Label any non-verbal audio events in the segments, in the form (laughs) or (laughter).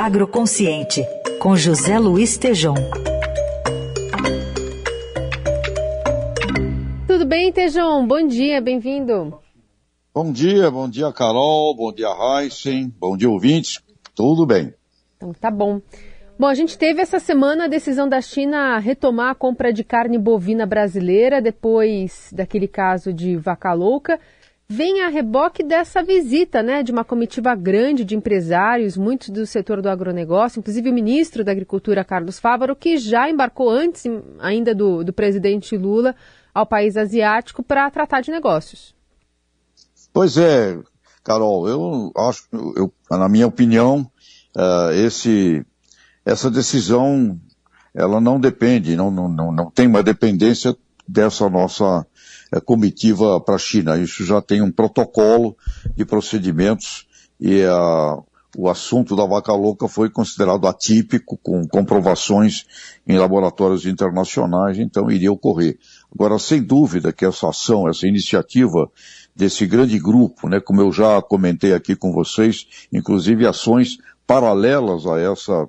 Agroconsciente, com José Luiz Tejom. Tudo bem, Tejom? Bom dia, bem-vindo. Bom dia, bom dia, Carol, bom dia, Heisen, bom dia, ouvintes. Tudo bem. Então tá bom. Bom, a gente teve essa semana a decisão da China retomar a compra de carne bovina brasileira depois daquele caso de vaca louca. Vem a reboque dessa visita, né, de uma comitiva grande de empresários, muitos do setor do agronegócio, inclusive o ministro da Agricultura, Carlos Fávaro, que já embarcou antes ainda do, do presidente Lula ao país asiático para tratar de negócios. Pois é, Carol, eu acho, eu, na minha opinião, uh, esse essa decisão ela não depende, não, não, não, não tem uma dependência dessa nossa comitiva para a China. Isso já tem um protocolo de procedimentos e a, o assunto da vaca louca foi considerado atípico, com comprovações em laboratórios internacionais, então iria ocorrer. Agora, sem dúvida que essa ação, essa iniciativa desse grande grupo, né, como eu já comentei aqui com vocês, inclusive ações paralelas a essa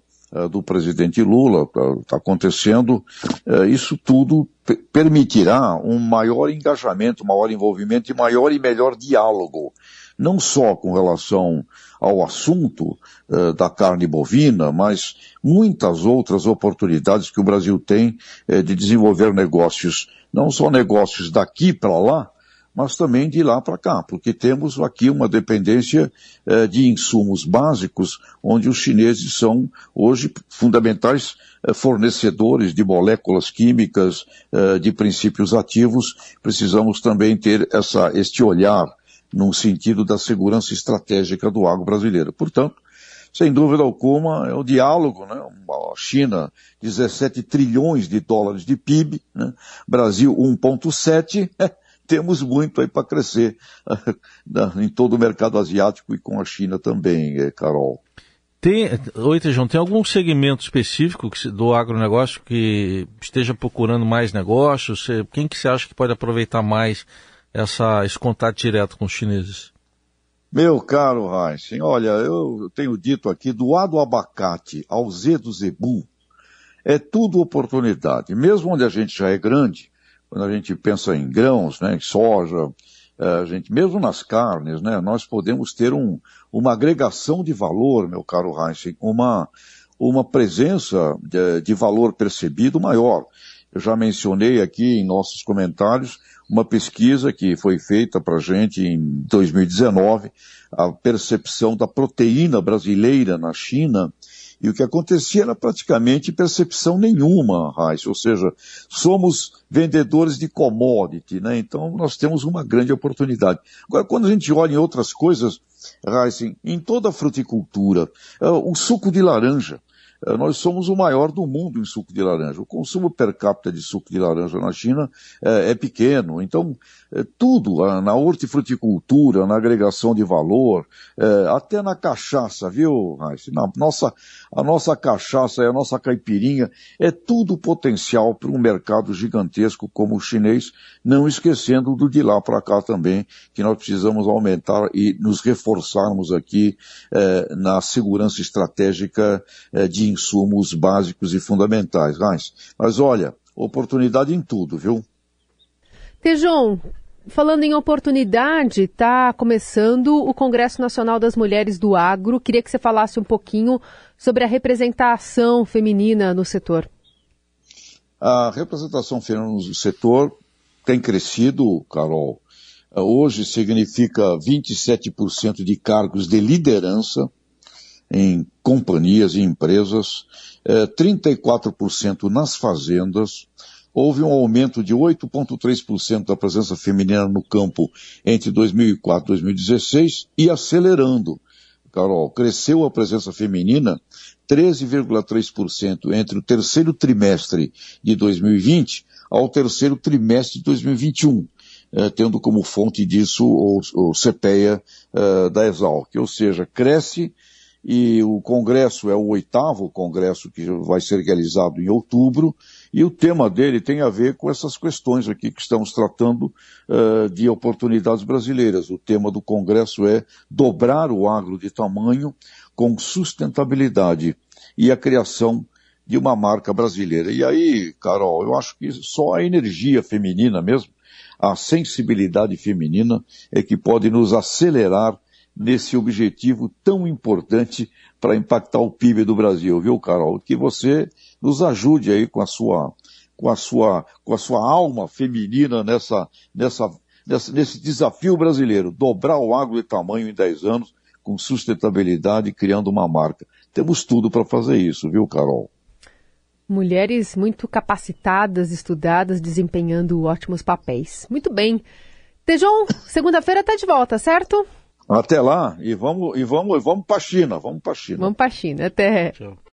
do presidente Lula está tá acontecendo, eh, isso tudo permitirá um maior engajamento, maior envolvimento e maior e melhor diálogo, não só com relação ao assunto uh, da carne bovina, mas muitas outras oportunidades que o Brasil tem de desenvolver negócios, não só negócios daqui para lá, mas também de lá para cá, porque temos aqui uma dependência eh, de insumos básicos, onde os chineses são hoje fundamentais eh, fornecedores de moléculas químicas, eh, de princípios ativos. Precisamos também ter essa, este olhar no sentido da segurança estratégica do agro brasileiro. Portanto, sem dúvida alguma, é o diálogo, né? A China, 17 trilhões de dólares de PIB, né? Brasil, 1,7, (laughs) temos muito aí para crescer (laughs) em todo o mercado asiático e com a China também, eh, Carol. Tem, oi, Tejão, tem algum segmento específico do agronegócio que esteja procurando mais negócios? Quem que você acha que pode aproveitar mais essa, esse contato direto com os chineses? Meu caro Heisen, olha, eu tenho dito aqui, do A do abacate ao Z do zebu, é tudo oportunidade. Mesmo onde a gente já é grande, quando a gente pensa em grãos, né, em soja, é, a gente, mesmo nas carnes, né, nós podemos ter um, uma agregação de valor, meu caro Heinz, uma, uma presença de, de valor percebido maior. Eu já mencionei aqui em nossos comentários uma pesquisa que foi feita para a gente em 2019, a percepção da proteína brasileira na China, e o que acontecia era praticamente percepção nenhuma, Raiz, ou seja, somos vendedores de commodity, né? Então nós temos uma grande oportunidade. Agora, quando a gente olha em outras coisas, Raiz, em toda a fruticultura, é, o suco de laranja, nós somos o maior do mundo em suco de laranja. O consumo per capita de suco de laranja na China é, é pequeno. Então, é, tudo, na hortifruticultura, na agregação de valor, é, até na cachaça, viu? Na nossa, a nossa cachaça e a nossa caipirinha é tudo potencial para um mercado gigantesco como o chinês, não esquecendo do de lá para cá também, que nós precisamos aumentar e nos reforçarmos aqui é, na segurança estratégica é, de insumos básicos e fundamentais. Mas olha, oportunidade em tudo, viu? Tejon, falando em oportunidade, está começando o Congresso Nacional das Mulheres do Agro. Queria que você falasse um pouquinho sobre a representação feminina no setor. A representação feminina no setor tem crescido, Carol. Hoje significa 27% de cargos de liderança em companhias e empresas, 34% eh, nas fazendas, houve um aumento de 8,3% da presença feminina no campo entre 2004 e 2016 e acelerando. Carol, cresceu a presença feminina 13,3% entre o terceiro trimestre de 2020 ao terceiro trimestre de 2021, eh, tendo como fonte disso o, o CPEA eh, da Exalc, ou seja, cresce e o congresso é o oitavo congresso que vai ser realizado em outubro, e o tema dele tem a ver com essas questões aqui que estamos tratando uh, de oportunidades brasileiras. O tema do congresso é dobrar o agro de tamanho com sustentabilidade e a criação de uma marca brasileira. E aí, Carol, eu acho que só a energia feminina mesmo, a sensibilidade feminina é que pode nos acelerar nesse objetivo tão importante para impactar o PIB do Brasil, viu, Carol? Que você nos ajude aí com a sua, com a sua, com a sua alma feminina nessa, nessa, nessa, nesse desafio brasileiro, dobrar o agro de tamanho em 10 anos, com sustentabilidade, criando uma marca. Temos tudo para fazer isso, viu, Carol? Mulheres muito capacitadas, estudadas, desempenhando ótimos papéis. Muito bem. Tejon, segunda-feira está de volta, certo? Até lá, e vamos, e vamos, e vamos para a China, vamos para a China. Vamos para China, até. Tchau.